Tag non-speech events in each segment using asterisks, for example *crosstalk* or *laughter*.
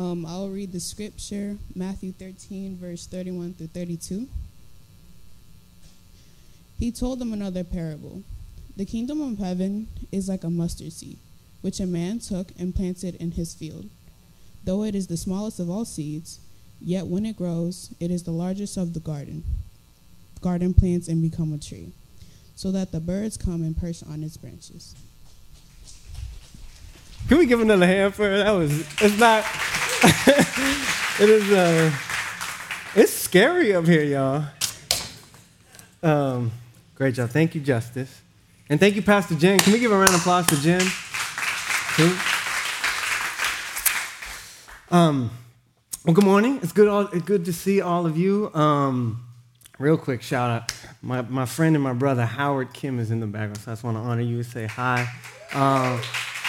Um, I'll read the scripture, Matthew 13, verse 31 through 32. He told them another parable. The kingdom of heaven is like a mustard seed, which a man took and planted in his field. Though it is the smallest of all seeds, yet when it grows, it is the largest of the garden. Garden plants and become a tree, so that the birds come and perch on its branches. Can we give another hand for that? Was it's not. *laughs* it is. Uh, it's scary up here, y'all. Um, great job. Thank you, Justice, and thank you, Pastor Jen. Can we give a round of applause to Jen? Um, well, good morning. It's good. All, good to see all of you. Um, real quick shout out. My, my friend and my brother Howard Kim is in the background, so I just want to honor you and say hi. Um,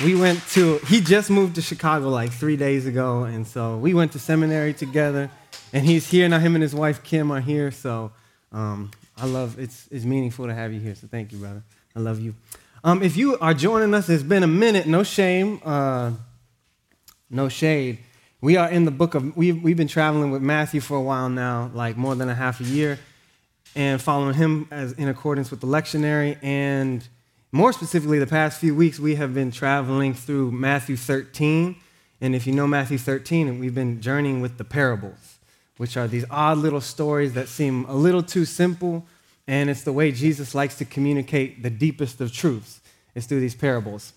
we went to, he just moved to Chicago like three days ago, and so we went to seminary together, and he's here now. Him and his wife Kim are here, so um, I love it's it's meaningful to have you here. So thank you, brother. I love you. Um, if you are joining us, it's been a minute. No shame, uh, no shade. We are in the book of we've we've been traveling with Matthew for a while now, like more than a half a year, and following him as in accordance with the lectionary and more specifically, the past few weeks, we have been traveling through Matthew 13. And if you know Matthew 13, we've been journeying with the parables, which are these odd little stories that seem a little too simple. And it's the way Jesus likes to communicate the deepest of truths, is through these parables.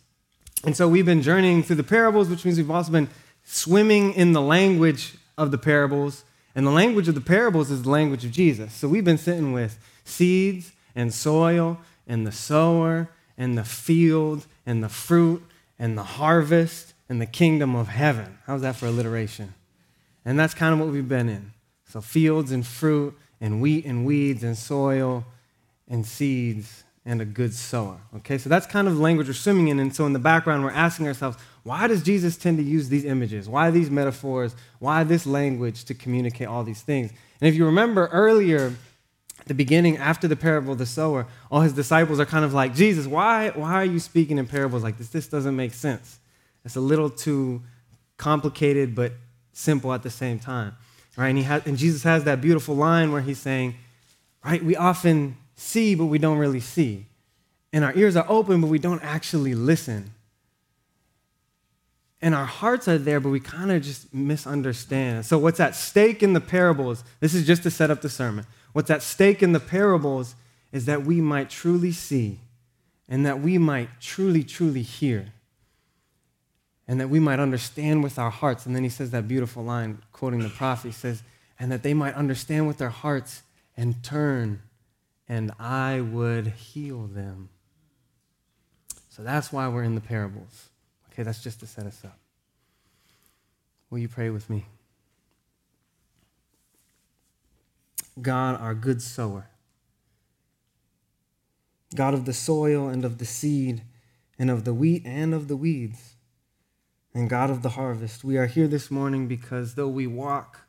And so we've been journeying through the parables, which means we've also been swimming in the language of the parables. And the language of the parables is the language of Jesus. So we've been sitting with seeds and soil and the sower and the field and the fruit and the harvest and the kingdom of heaven. How's that for alliteration? And that's kind of what we've been in. So, fields and fruit and wheat and weeds and soil and seeds and a good sower. Okay, so that's kind of the language we're swimming in. And so, in the background, we're asking ourselves, why does Jesus tend to use these images? Why these metaphors? Why this language to communicate all these things? And if you remember earlier, the beginning, after the parable of the sower, all his disciples are kind of like, Jesus, why, why are you speaking in parables like this? This doesn't make sense. It's a little too complicated, but simple at the same time. Right? And, he has, and Jesus has that beautiful line where he's saying, right, we often see, but we don't really see. And our ears are open, but we don't actually listen. And our hearts are there, but we kind of just misunderstand. So, what's at stake in the parables, this is just to set up the sermon. What's at stake in the parables is that we might truly see and that we might truly, truly hear and that we might understand with our hearts. And then he says that beautiful line, quoting the prophet, he says, and that they might understand with their hearts and turn, and I would heal them. So that's why we're in the parables. Okay, that's just to set us up. Will you pray with me? God, our good sower. God of the soil and of the seed, and of the wheat and of the weeds, and God of the harvest. We are here this morning because though we walk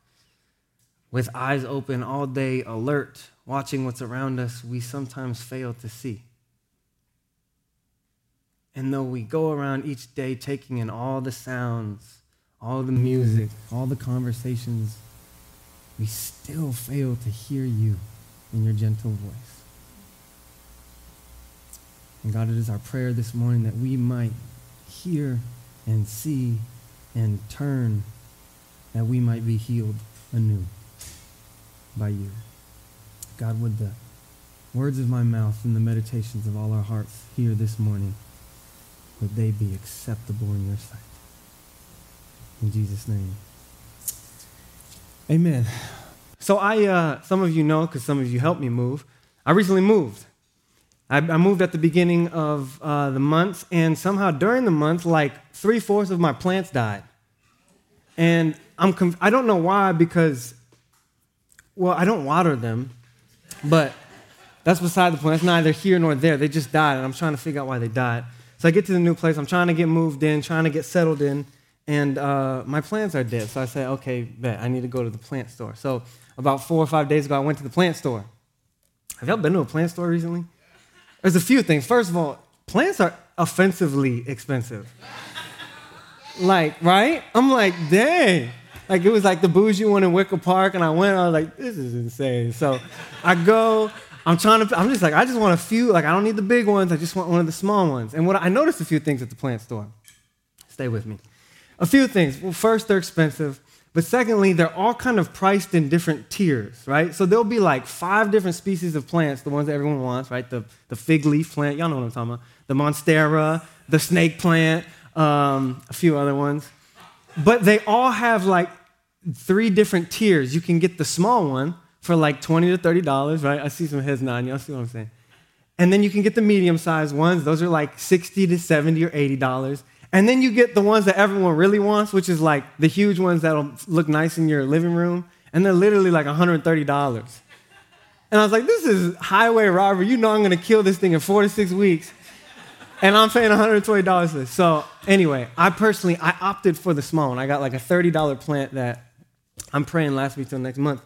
with eyes open all day, alert, watching what's around us, we sometimes fail to see. And though we go around each day taking in all the sounds, all the music, all the conversations, we still fail to hear you in your gentle voice. And God, it is our prayer this morning that we might hear and see and turn, that we might be healed anew by you. God, would the words of my mouth and the meditations of all our hearts here this morning, would they be acceptable in your sight? In Jesus' name. Amen. So I, uh, some of you know, because some of you helped me move, I recently moved. I, I moved at the beginning of uh, the month, and somehow during the month, like three fourths of my plants died. And I'm conf- I don't know why, because, well, I don't water them, but that's beside the point. That's neither here nor there. They just died, and I'm trying to figure out why they died. So I get to the new place. I'm trying to get moved in, trying to get settled in and uh, my plants are dead. So I said, okay, bet, I need to go to the plant store. So about four or five days ago, I went to the plant store. Have y'all been to a plant store recently? There's a few things. First of all, plants are offensively expensive. Like, right? I'm like, dang. Like it was like the bougie one in Wicker Park, and I went. I was like, this is insane. So I go. I'm trying to. I'm just like, I just want a few. Like I don't need the big ones. I just want one of the small ones. And what I noticed a few things at the plant store. Stay with me. A few things. Well, first they're expensive. But secondly, they're all kind of priced in different tiers, right? So there'll be like five different species of plants, the ones that everyone wants, right? The, the fig leaf plant, y'all know what I'm talking about. The monstera, the snake plant, um, a few other ones. But they all have like three different tiers. You can get the small one for like 20 to $30, right? I see some heads nodding. Y'all see what I'm saying? And then you can get the medium sized ones. Those are like 60 to 70 or $80. And then you get the ones that everyone really wants, which is like the huge ones that'll look nice in your living room. And they're literally like $130. And I was like, this is highway robbery. You know I'm gonna kill this thing in four to six weeks and I'm paying $120 for this. So anyway, I personally, I opted for the small one. I got like a $30 plant that I'm praying lasts me till next month.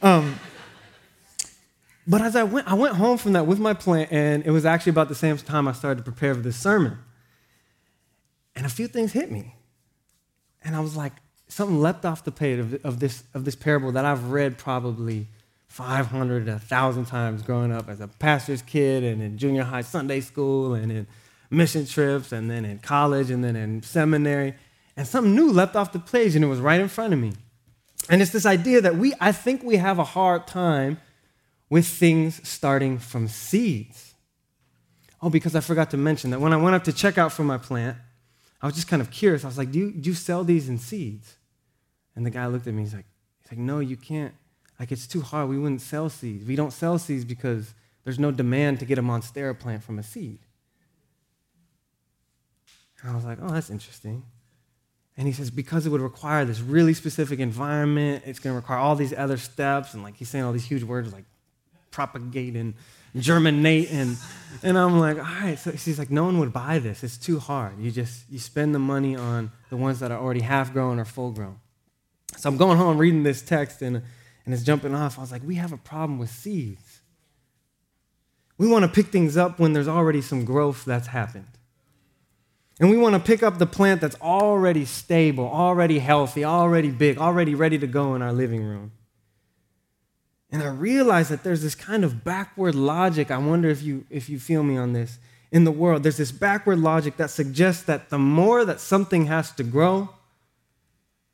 Um, but as I went, I went home from that with my plant, and it was actually about the same time I started to prepare for this sermon. And a few things hit me. And I was like, something leapt off the page of, of, this, of this parable that I've read probably 500 to 1,000 times growing up as a pastor's kid and in junior high Sunday school and in mission trips and then in college and then in seminary. And something new leapt off the page and it was right in front of me. And it's this idea that we, I think we have a hard time with things starting from seeds. Oh, because I forgot to mention that when I went up to check out for my plant, I was just kind of curious. I was like, do you, do you sell these in seeds? And the guy looked at me, he's like, he's like, no, you can't. Like, it's too hard. We wouldn't sell seeds. We don't sell seeds because there's no demand to get a Monstera plant from a seed. And I was like, oh, that's interesting. And he says, because it would require this really specific environment, it's going to require all these other steps. And like he's saying all these huge words like propagate and germinate. And, and I'm like, all right. So he's like, no one would buy this. It's too hard. You just, you spend the money on the ones that are already half grown or full grown. So I'm going home reading this text and, and it's jumping off. I was like, we have a problem with seeds. We want to pick things up when there's already some growth that's happened. And we want to pick up the plant that's already stable, already healthy, already big, already ready to go in our living room. And I realize that there's this kind of backward logic. I wonder if you, if you feel me on this. In the world, there's this backward logic that suggests that the more that something has to grow,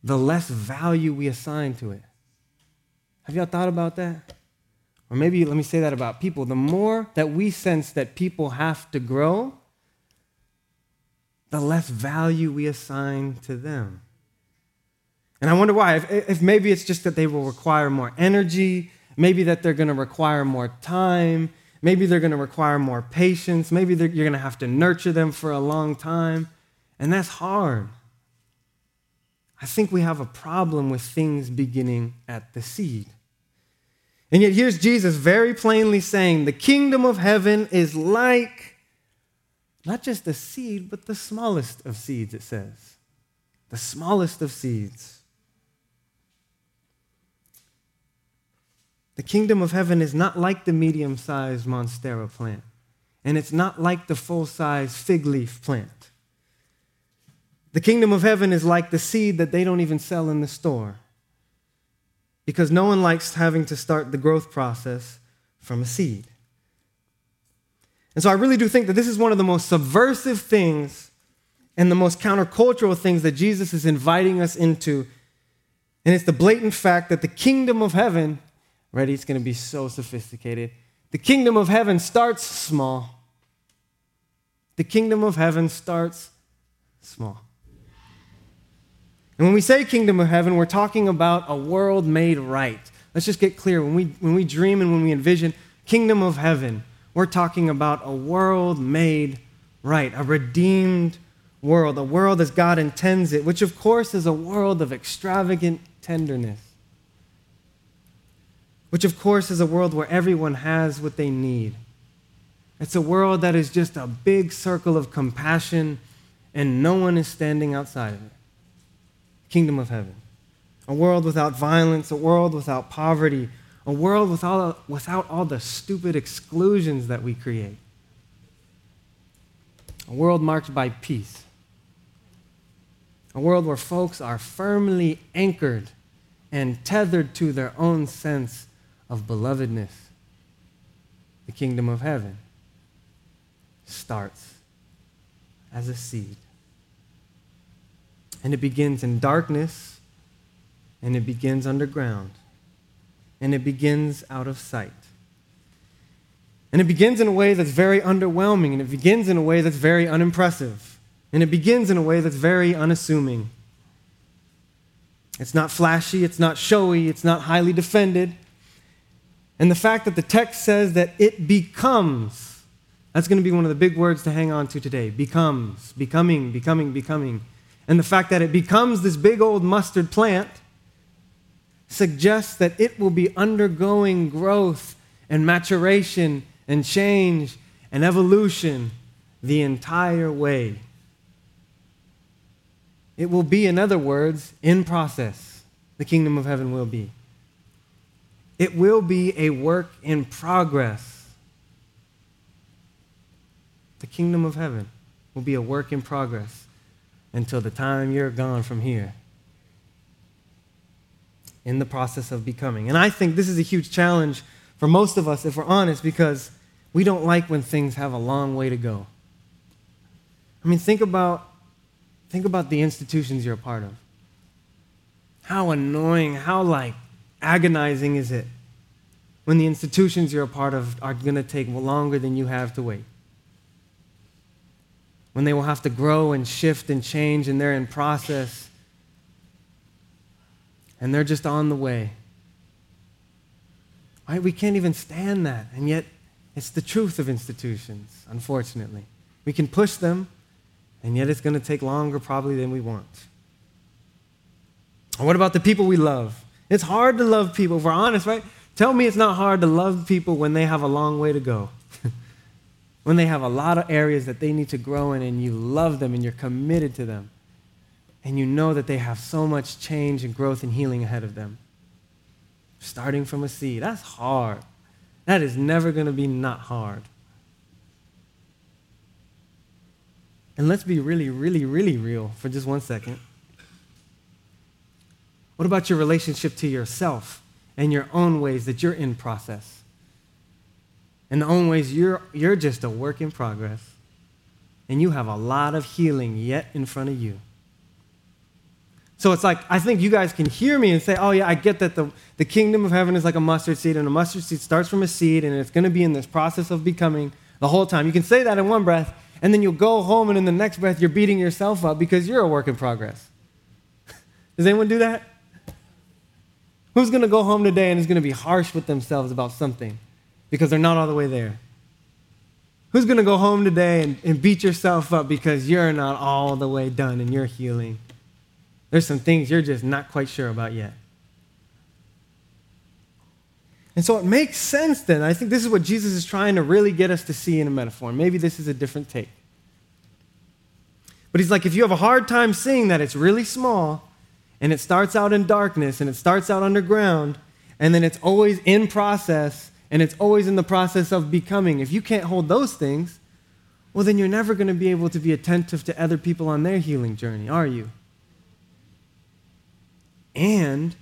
the less value we assign to it. Have y'all thought about that? Or maybe let me say that about people. The more that we sense that people have to grow, the less value we assign to them. And I wonder why. If, if, maybe it's just that they will require more energy, maybe that they're going to require more time, maybe they're going to require more patience, maybe you're going to have to nurture them for a long time. And that's hard. I think we have a problem with things beginning at the seed. And yet, here's Jesus very plainly saying, The kingdom of heaven is like not just the seed, but the smallest of seeds, it says. The smallest of seeds. The kingdom of heaven is not like the medium sized monstera plant, and it's not like the full size fig leaf plant. The kingdom of heaven is like the seed that they don't even sell in the store because no one likes having to start the growth process from a seed. And so I really do think that this is one of the most subversive things and the most countercultural things that Jesus is inviting us into. And it's the blatant fact that the kingdom of heaven, ready, it's going to be so sophisticated. The kingdom of heaven starts small. The kingdom of heaven starts small. And when we say kingdom of heaven, we're talking about a world made right. Let's just get clear. When we, when we dream and when we envision kingdom of heaven, we're talking about a world made right, a redeemed world, a world as God intends it, which of course is a world of extravagant tenderness, which of course is a world where everyone has what they need. It's a world that is just a big circle of compassion and no one is standing outside of it. Kingdom of heaven. A world without violence, a world without poverty, a world without, without all the stupid exclusions that we create. A world marked by peace. A world where folks are firmly anchored and tethered to their own sense of belovedness. The kingdom of heaven starts as a seed. And it begins in darkness, and it begins underground, and it begins out of sight. And it begins in a way that's very underwhelming, and it begins in a way that's very unimpressive, and it begins in a way that's very unassuming. It's not flashy, it's not showy, it's not highly defended. And the fact that the text says that it becomes, that's going to be one of the big words to hang on to today. Becomes, becoming, becoming, becoming. And the fact that it becomes this big old mustard plant suggests that it will be undergoing growth and maturation and change and evolution the entire way. It will be, in other words, in process. The kingdom of heaven will be. It will be a work in progress. The kingdom of heaven will be a work in progress until the time you're gone from here in the process of becoming. And I think this is a huge challenge for most of us, if we're honest, because we don't like when things have a long way to go. I mean, think about, think about the institutions you're a part of. How annoying, how like agonizing is it when the institutions you're a part of are going to take longer than you have to wait? When they will have to grow and shift and change and they're in process and they're just on the way. Right? We can't even stand that. And yet, it's the truth of institutions, unfortunately. We can push them, and yet it's going to take longer probably than we want. What about the people we love? It's hard to love people, if we're honest, right? Tell me it's not hard to love people when they have a long way to go. *laughs* when they have a lot of areas that they need to grow in, and you love them and you're committed to them and you know that they have so much change and growth and healing ahead of them. Starting from a seed, that's hard. That is never going to be not hard. And let's be really, really, really real for just one second. What about your relationship to yourself and your own ways that you're in process? In the own ways you're, you're just a work in progress. And you have a lot of healing yet in front of you. So it's like, I think you guys can hear me and say, oh, yeah, I get that the, the kingdom of heaven is like a mustard seed, and a mustard seed starts from a seed, and it's going to be in this process of becoming the whole time. You can say that in one breath, and then you'll go home, and in the next breath, you're beating yourself up because you're a work in progress. *laughs* Does anyone do that? Who's going to go home today and is going to be harsh with themselves about something because they're not all the way there? Who's going to go home today and, and beat yourself up because you're not all the way done and you're healing? There's some things you're just not quite sure about yet. And so it makes sense then. I think this is what Jesus is trying to really get us to see in a metaphor. Maybe this is a different take. But he's like, if you have a hard time seeing that it's really small and it starts out in darkness and it starts out underground and then it's always in process and it's always in the process of becoming, if you can't hold those things, well, then you're never going to be able to be attentive to other people on their healing journey, are you? And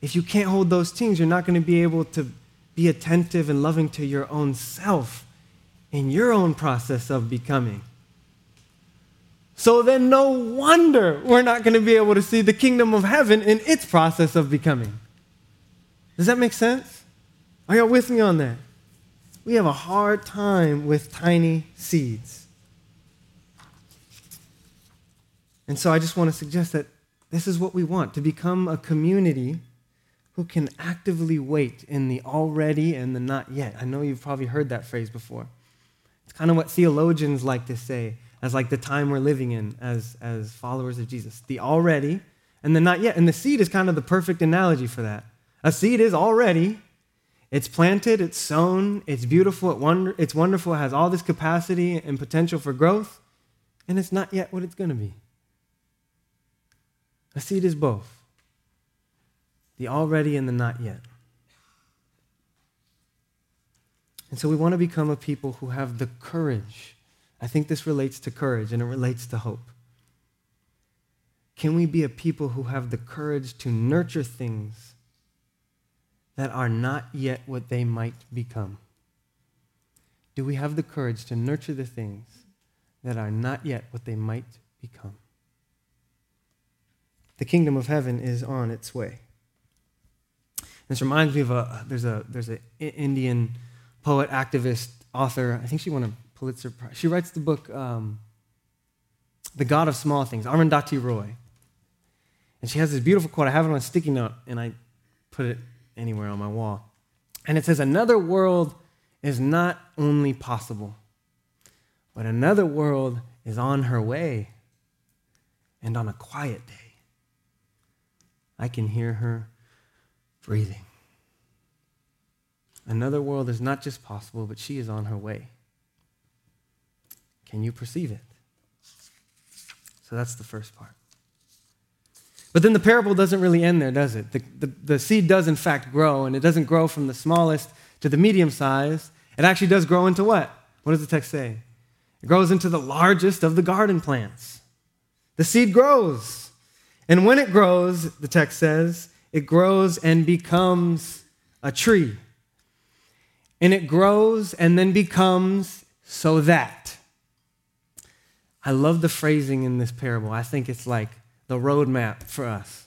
if you can't hold those things, you're not going to be able to be attentive and loving to your own self in your own process of becoming. So then, no wonder we're not going to be able to see the kingdom of heaven in its process of becoming. Does that make sense? Are y'all with me on that? We have a hard time with tiny seeds. And so I just want to suggest that this is what we want to become a community who can actively wait in the already and the not yet. I know you've probably heard that phrase before. It's kind of what theologians like to say as like the time we're living in as, as followers of Jesus. The already and the not yet. And the seed is kind of the perfect analogy for that. A seed is already, it's planted, it's sown, it's beautiful, it wonder, it's wonderful, it has all this capacity and potential for growth, and it's not yet what it's going to be. A seed is both the already and the not yet. And so we want to become a people who have the courage. I think this relates to courage and it relates to hope. can we be a people who have the courage to nurture things that are not yet what they might become? Do we have the courage to nurture the things that are not yet what they might become? The kingdom of heaven is on its way. This reminds me of a there's a there's an Indian poet, activist, author. I think she won a Pulitzer Prize. She writes the book um, "The God of Small Things." Arundhati Roy, and she has this beautiful quote. I have it on a sticky note, and I put it anywhere on my wall. And it says, "Another world is not only possible, but another world is on her way, and on a quiet day." I can hear her breathing. Another world is not just possible, but she is on her way. Can you perceive it? So that's the first part. But then the parable doesn't really end there, does it? The, the, the, seed does, in fact, grow, and it doesn't grow from the smallest to the medium size. It actually does grow into what? What does the text say? It grows into the largest of the garden plants. The seed grows. And when it grows, the text says, it grows and becomes a tree. And it grows and then becomes so that. I love the phrasing in this parable. I think it's like the roadmap for us.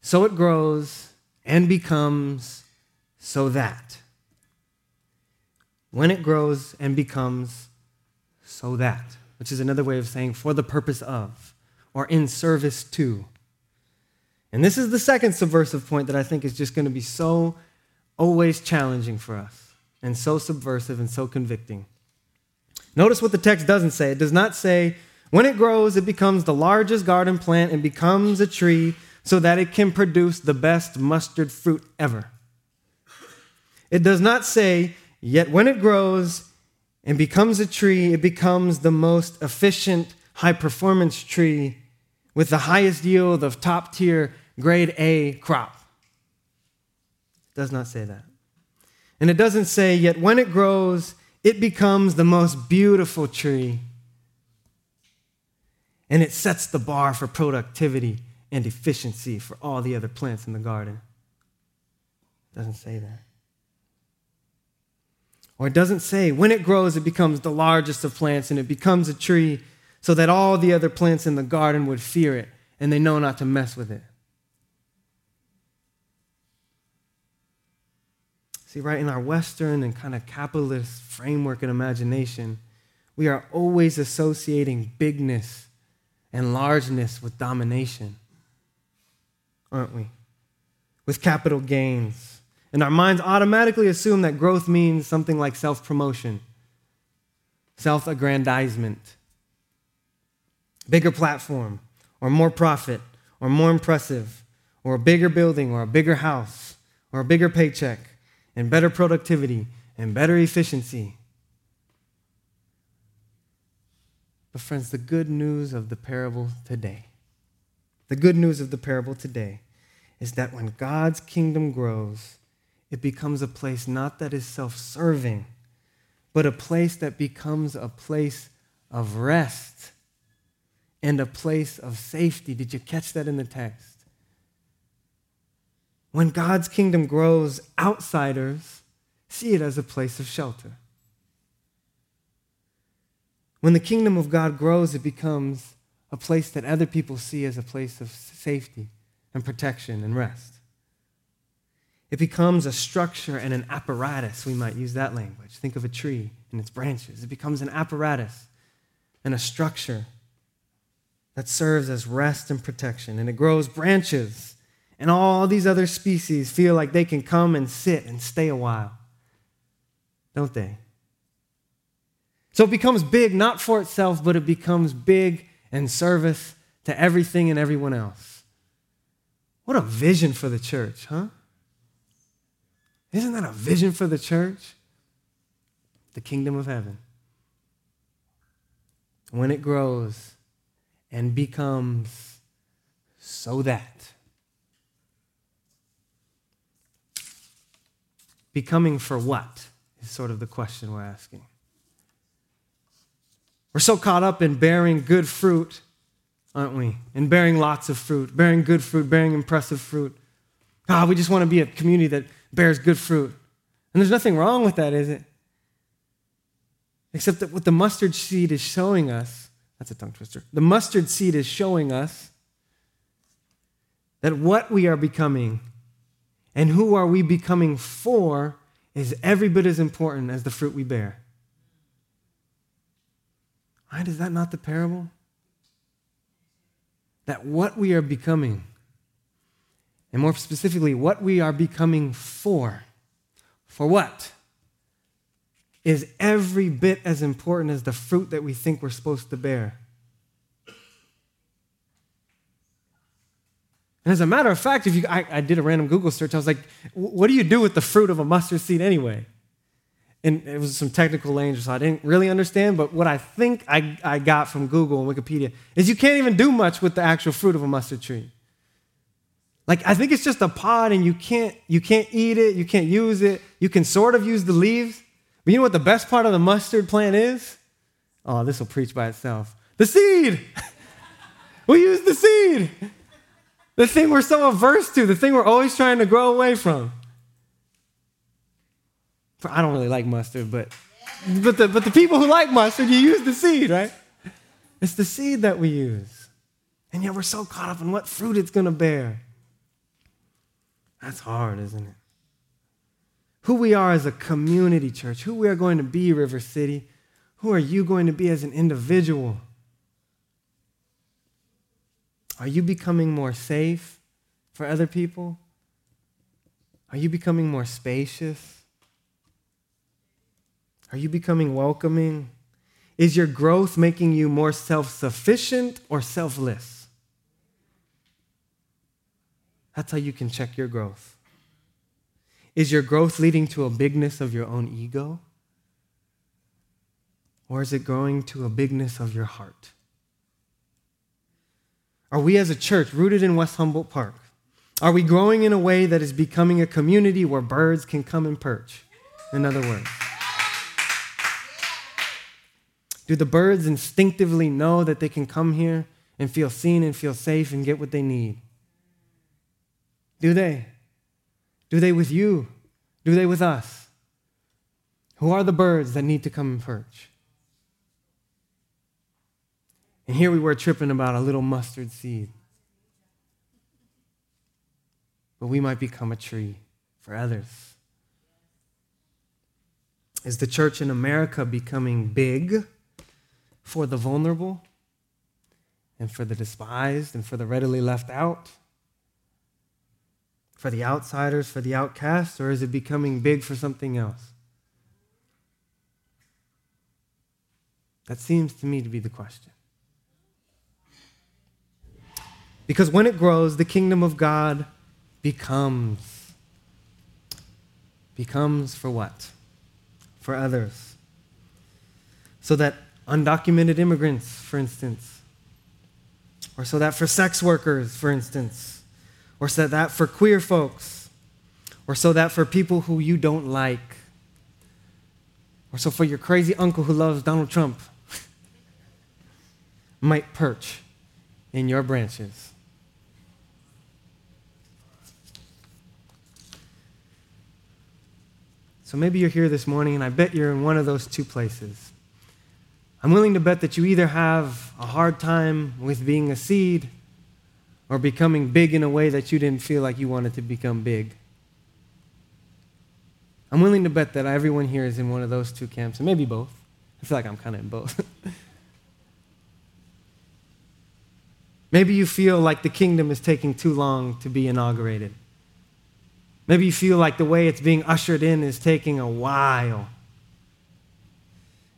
So it grows and becomes so that. When it grows and becomes so that, which is another way of saying for the purpose of or in service to. And this is the second subversive point that I think is just going to be so always challenging for us and so subversive and so convicting. Notice what the text doesn't say. It does not say, when it grows, it becomes the largest garden plant and becomes a tree so that it can produce the best mustard fruit ever. It does not say, yet when it grows and becomes a tree, it becomes the most efficient, high performance tree with the highest yield of top tier grade A crop. It does not say that. And it doesn't say, yet when it grows, it becomes the most beautiful tree. And it sets the bar for productivity and efficiency for all the other plants in the garden. It doesn't say that. Or it doesn't say, when it grows, it becomes the largest of plants and it becomes a tree so that all the other plants in the garden would fear it and they know not to mess with it. See, right in our Western and kind of capitalist framework and imagination, we are always associating bigness and largeness with domination, aren't we? With capital gains. And our minds automatically assume that growth means something like self promotion, self aggrandizement bigger platform, or more profit, or more impressive, or a bigger building, or a bigger house, or a bigger paycheck, and better productivity, and better efficiency. But, friends, the good news of the parable today, the good news of the parable today is that when God's kingdom grows, it becomes a place not that is self serving, but a place that becomes a place of rest and a place of safety. Did you catch that in the text? When God's kingdom grows, outsiders see it as a place of shelter. When the kingdom of God grows, it becomes a place that other people see as a place of safety and protection and rest. It becomes a structure and an apparatus. We might use that language. Think of a tree and its branches. It becomes an apparatus and a structure that serves as rest and protection, and it grows branches. And all these other species feel like they can come and sit and stay a while, don't they? So it becomes big not for itself, but it becomes big in service to everything and everyone else. What a vision for the church, huh? Isn't that a vision for the church? The kingdom of heaven. When it grows, and becomes so that. Becoming for what is sort of the question we're asking. We're so caught up in bearing good fruit aren't we? And bearing lots of fruit, bearing good fruit, bearing impressive fruit. God, we just want to be a community that bears good fruit. And there's nothing wrong with that, is it? Except that what the mustard seed is showing us, that's a tongue twister. The mustard seed is showing us that what we are becoming and who are we becoming for is every bit as important as the fruit we bear. Right? Is that not the parable? That what we are becoming, and more specifically, what we are becoming for, for what? Is every bit as important as the fruit that we think we're supposed to bear. And as a matter of fact, if you, I, I did a random Google search, I was like, what do you do with the fruit of a mustard seed anyway? and it was some technical language, so I didn't really understand. But what I think I, I got from Google and Wikipedia is you can't even do much with the actual fruit of a mustard tree. Like I think it's just a pod, and you can't you can't eat it, you can't use it. You can sort of use the leaves, but you know what the best part of the mustard plant is? Oh, this will preach by itself. The seed. *laughs* we use the seed. The thing we're so averse to, the thing we're always trying to grow away from. I don't really like mustard, but but the, but the people who like mustard, you use the seed, right? It's the seed that we use. And yet we're so caught up in what fruit it's going to bear. That's hard, isn't it? Who we are as a community church, who we are going to be, River City, who are you going to be as an individual? Are you becoming more safe for other people? Are you becoming more spacious? Are you becoming welcoming? Is your growth making you more self sufficient or selfless? That's how you can check your growth. Is your growth leading to a bigness of your own ego? Or is it growing to a bigness of your heart? Are we as a church rooted in West Humboldt Park? Are we growing in a way that is becoming a community where birds can come and perch? In other words, do the birds instinctively know that they can come here and feel seen and feel safe and get what they need? Do they? Do they with you? Do they with us? Who are the birds that need to come and perch? And here we were tripping about a little mustard seed. But we might become a tree for others. Is the church in America becoming big for the vulnerable and for the despised and for the readily left out? For the outsiders, for the outcasts, or is it becoming big for something else? That seems to me to be the question. Because when it grows, the kingdom of God becomes. Becomes for what? For others. So that undocumented immigrants, for instance, or so that for sex workers, for instance, or so that for queer folks, or so that for people who you don't like, or so for your crazy uncle who loves Donald Trump, *laughs* might perch in your branches. So maybe you're here this morning, and I bet you're in one of those two places. I'm willing to bet that you either have a hard time with being a seed or becoming big in a way that you didn't feel like you wanted to become big. I'm willing to bet that everyone here is in one of those two camps, and maybe both. I feel like I'm kind of in both. *laughs* maybe you feel like the kingdom is taking too long to be inaugurated. Maybe you feel like the way it's being ushered in is taking a while.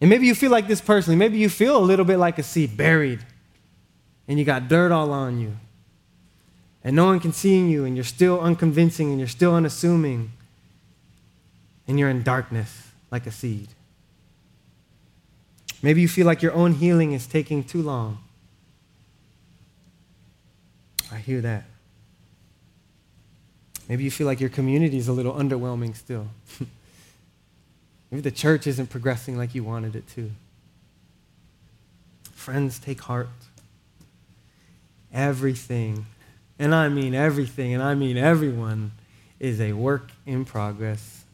And maybe you feel like this personally. Maybe you feel a little bit like a seed buried and you got dirt all on you. And no one can see you and you're still unconvincing and you're still unassuming. And you're in darkness like a seed. Maybe you feel like your own healing is taking too long. I hear that. Maybe you feel like your community is a little underwhelming still. *laughs* Maybe the church isn't progressing like you wanted it to. Friends, take heart. everything, and I mean everything, and I mean everyone, is a work in progress.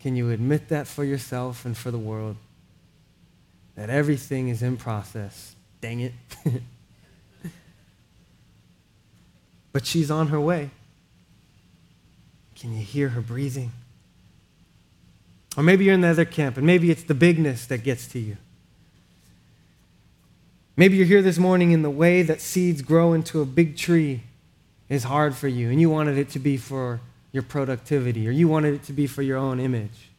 Can you admit that for yourself and for the world? That everything is in process. Dang it. *laughs* but she's on her way. Can you hear her breathing? Or maybe you're in the other camp, and maybe it's the bigness that gets to you. Maybe you're here this morning in the way that seeds grow into a big tree is hard for you, and you wanted it to be for your productivity, or you wanted it to be for your own image.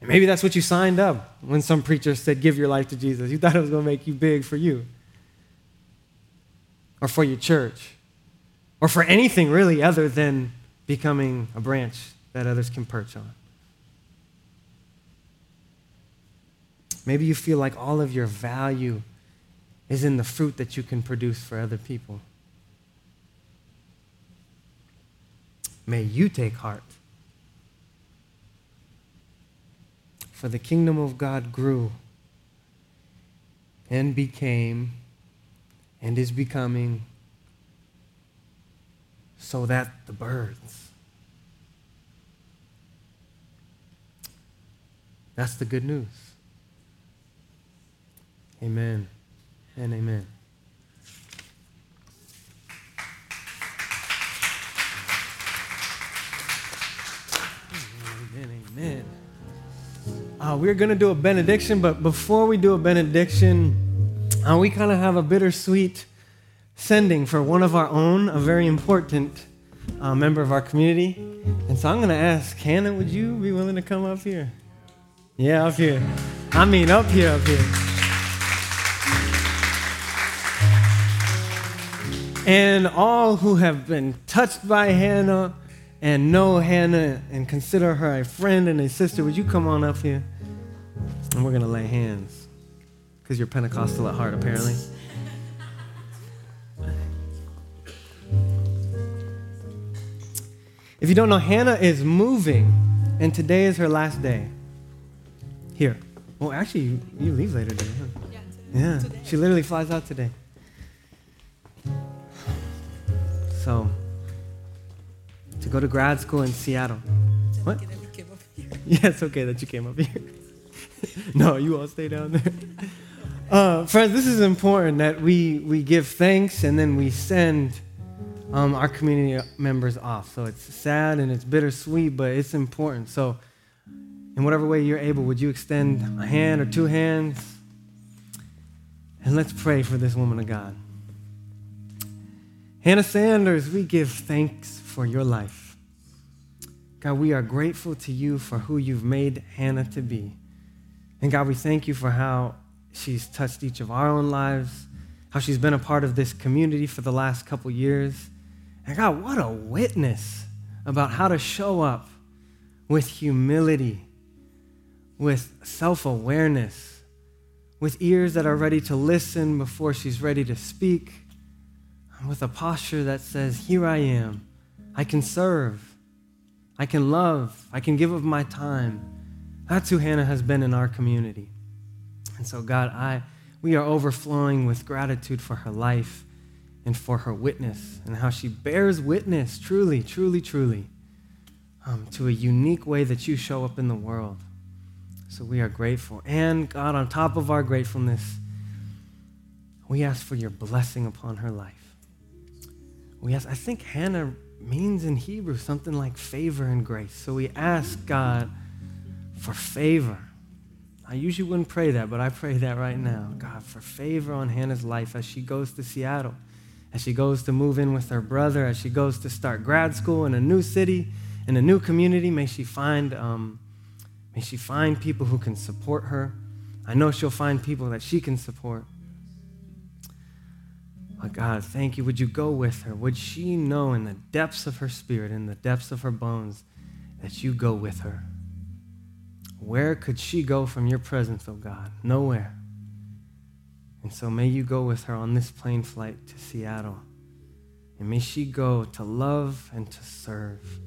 And maybe that's what you signed up when some preacher said, Give your life to Jesus. You thought it was going to make you big for you, or for your church, or for anything really other than becoming a branch that others can perch on. Maybe you feel like all of your value is in the fruit that you can produce for other people. May you take heart. For the kingdom of God grew and became and is becoming so that the birds. That's the good news. Amen and amen. Amen, amen. Uh, we're going to do a benediction, but before we do a benediction, we kind of have a bittersweet sending for one of our own, a very important uh, member of our community. And so I'm going to ask Hannah, would you be willing to come up here? Yeah, up here. I mean, up here, up here. And all who have been touched by Hannah and know Hannah and consider her a friend and a sister, would you come on up here? And we're going to lay hands because you're Pentecostal at heart, apparently. If you don't know, Hannah is moving, and today is her last day. Here. Well, actually, you, you leave later today, huh? Yeah, yeah. Today. she literally flies out today. So, to go to grad school in Seattle. What? Yeah, it's *laughs* okay that you came up here. *laughs* no, you all stay down there. Uh, friends, this is important that we, we give thanks and then we send um, our community members off. So it's sad and it's bittersweet, but it's important. So, in whatever way you're able, would you extend a hand or two hands? And let's pray for this woman of God. Hannah Sanders, we give thanks for your life. God, we are grateful to you for who you've made Hannah to be. And God, we thank you for how she's touched each of our own lives, how she's been a part of this community for the last couple years. And God, what a witness about how to show up with humility, with self awareness, with ears that are ready to listen before she's ready to speak, with a posture that says, Here I am. I can serve. I can love. I can give of my time. That's who Hannah has been in our community. And so, God, I, we are overflowing with gratitude for her life and for her witness and how she bears witness, truly, truly, truly, um, to a unique way that you show up in the world. So we are grateful. And God, on top of our gratefulness, we ask for your blessing upon her life. We ask, I think Hannah means in Hebrew something like favor and grace. So we ask God for favor. I usually wouldn't pray that, but I pray that right now. God, for favor on Hannah's life as she goes to Seattle, as she goes to move in with her brother, as she goes to start grad school in a new city, in a new community. May she find, um, may she find people who can support her. I know she'll find people that she can support. Oh God, thank you. Would you go with her? Would she know in the depths of her spirit, in the depths of her bones, that you go with her? Where could she go from your presence, oh God? Nowhere. And so may you go with her on this plane flight to Seattle. And may she go to love and to serve.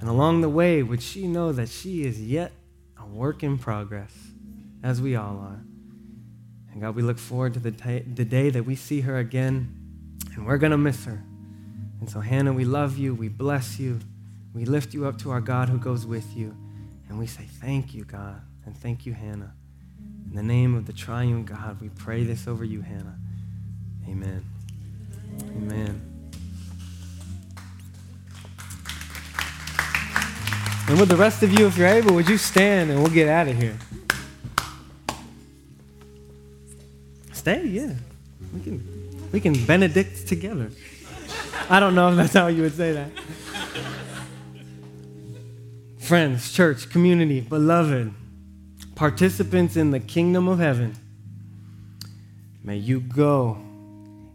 And along the way, would she know that she is yet a work in progress, as we all are. And God, we look forward to the, t- the day that we see her again, and we're going to miss her. And so, Hannah, we love you. We bless you. We lift you up to our God who goes with you. And we say, Thank you, God. And thank you, Hannah. In the name of the triune God, we pray this over you, Hannah. Amen. Amen. And with the rest of you, if you're able, would you stand and we'll get out of here? Stay, yeah. We can, we can benedict together. I don't know if that's how you would say that. Friends, church, community, beloved, participants in the kingdom of heaven, may you go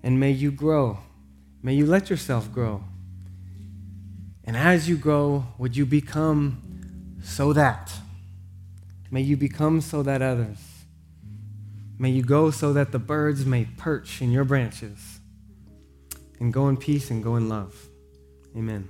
and may you grow. May you let yourself grow. And as you grow, would you become so that? May you become so that others. May you go so that the birds may perch in your branches. And go in peace and go in love. Amen.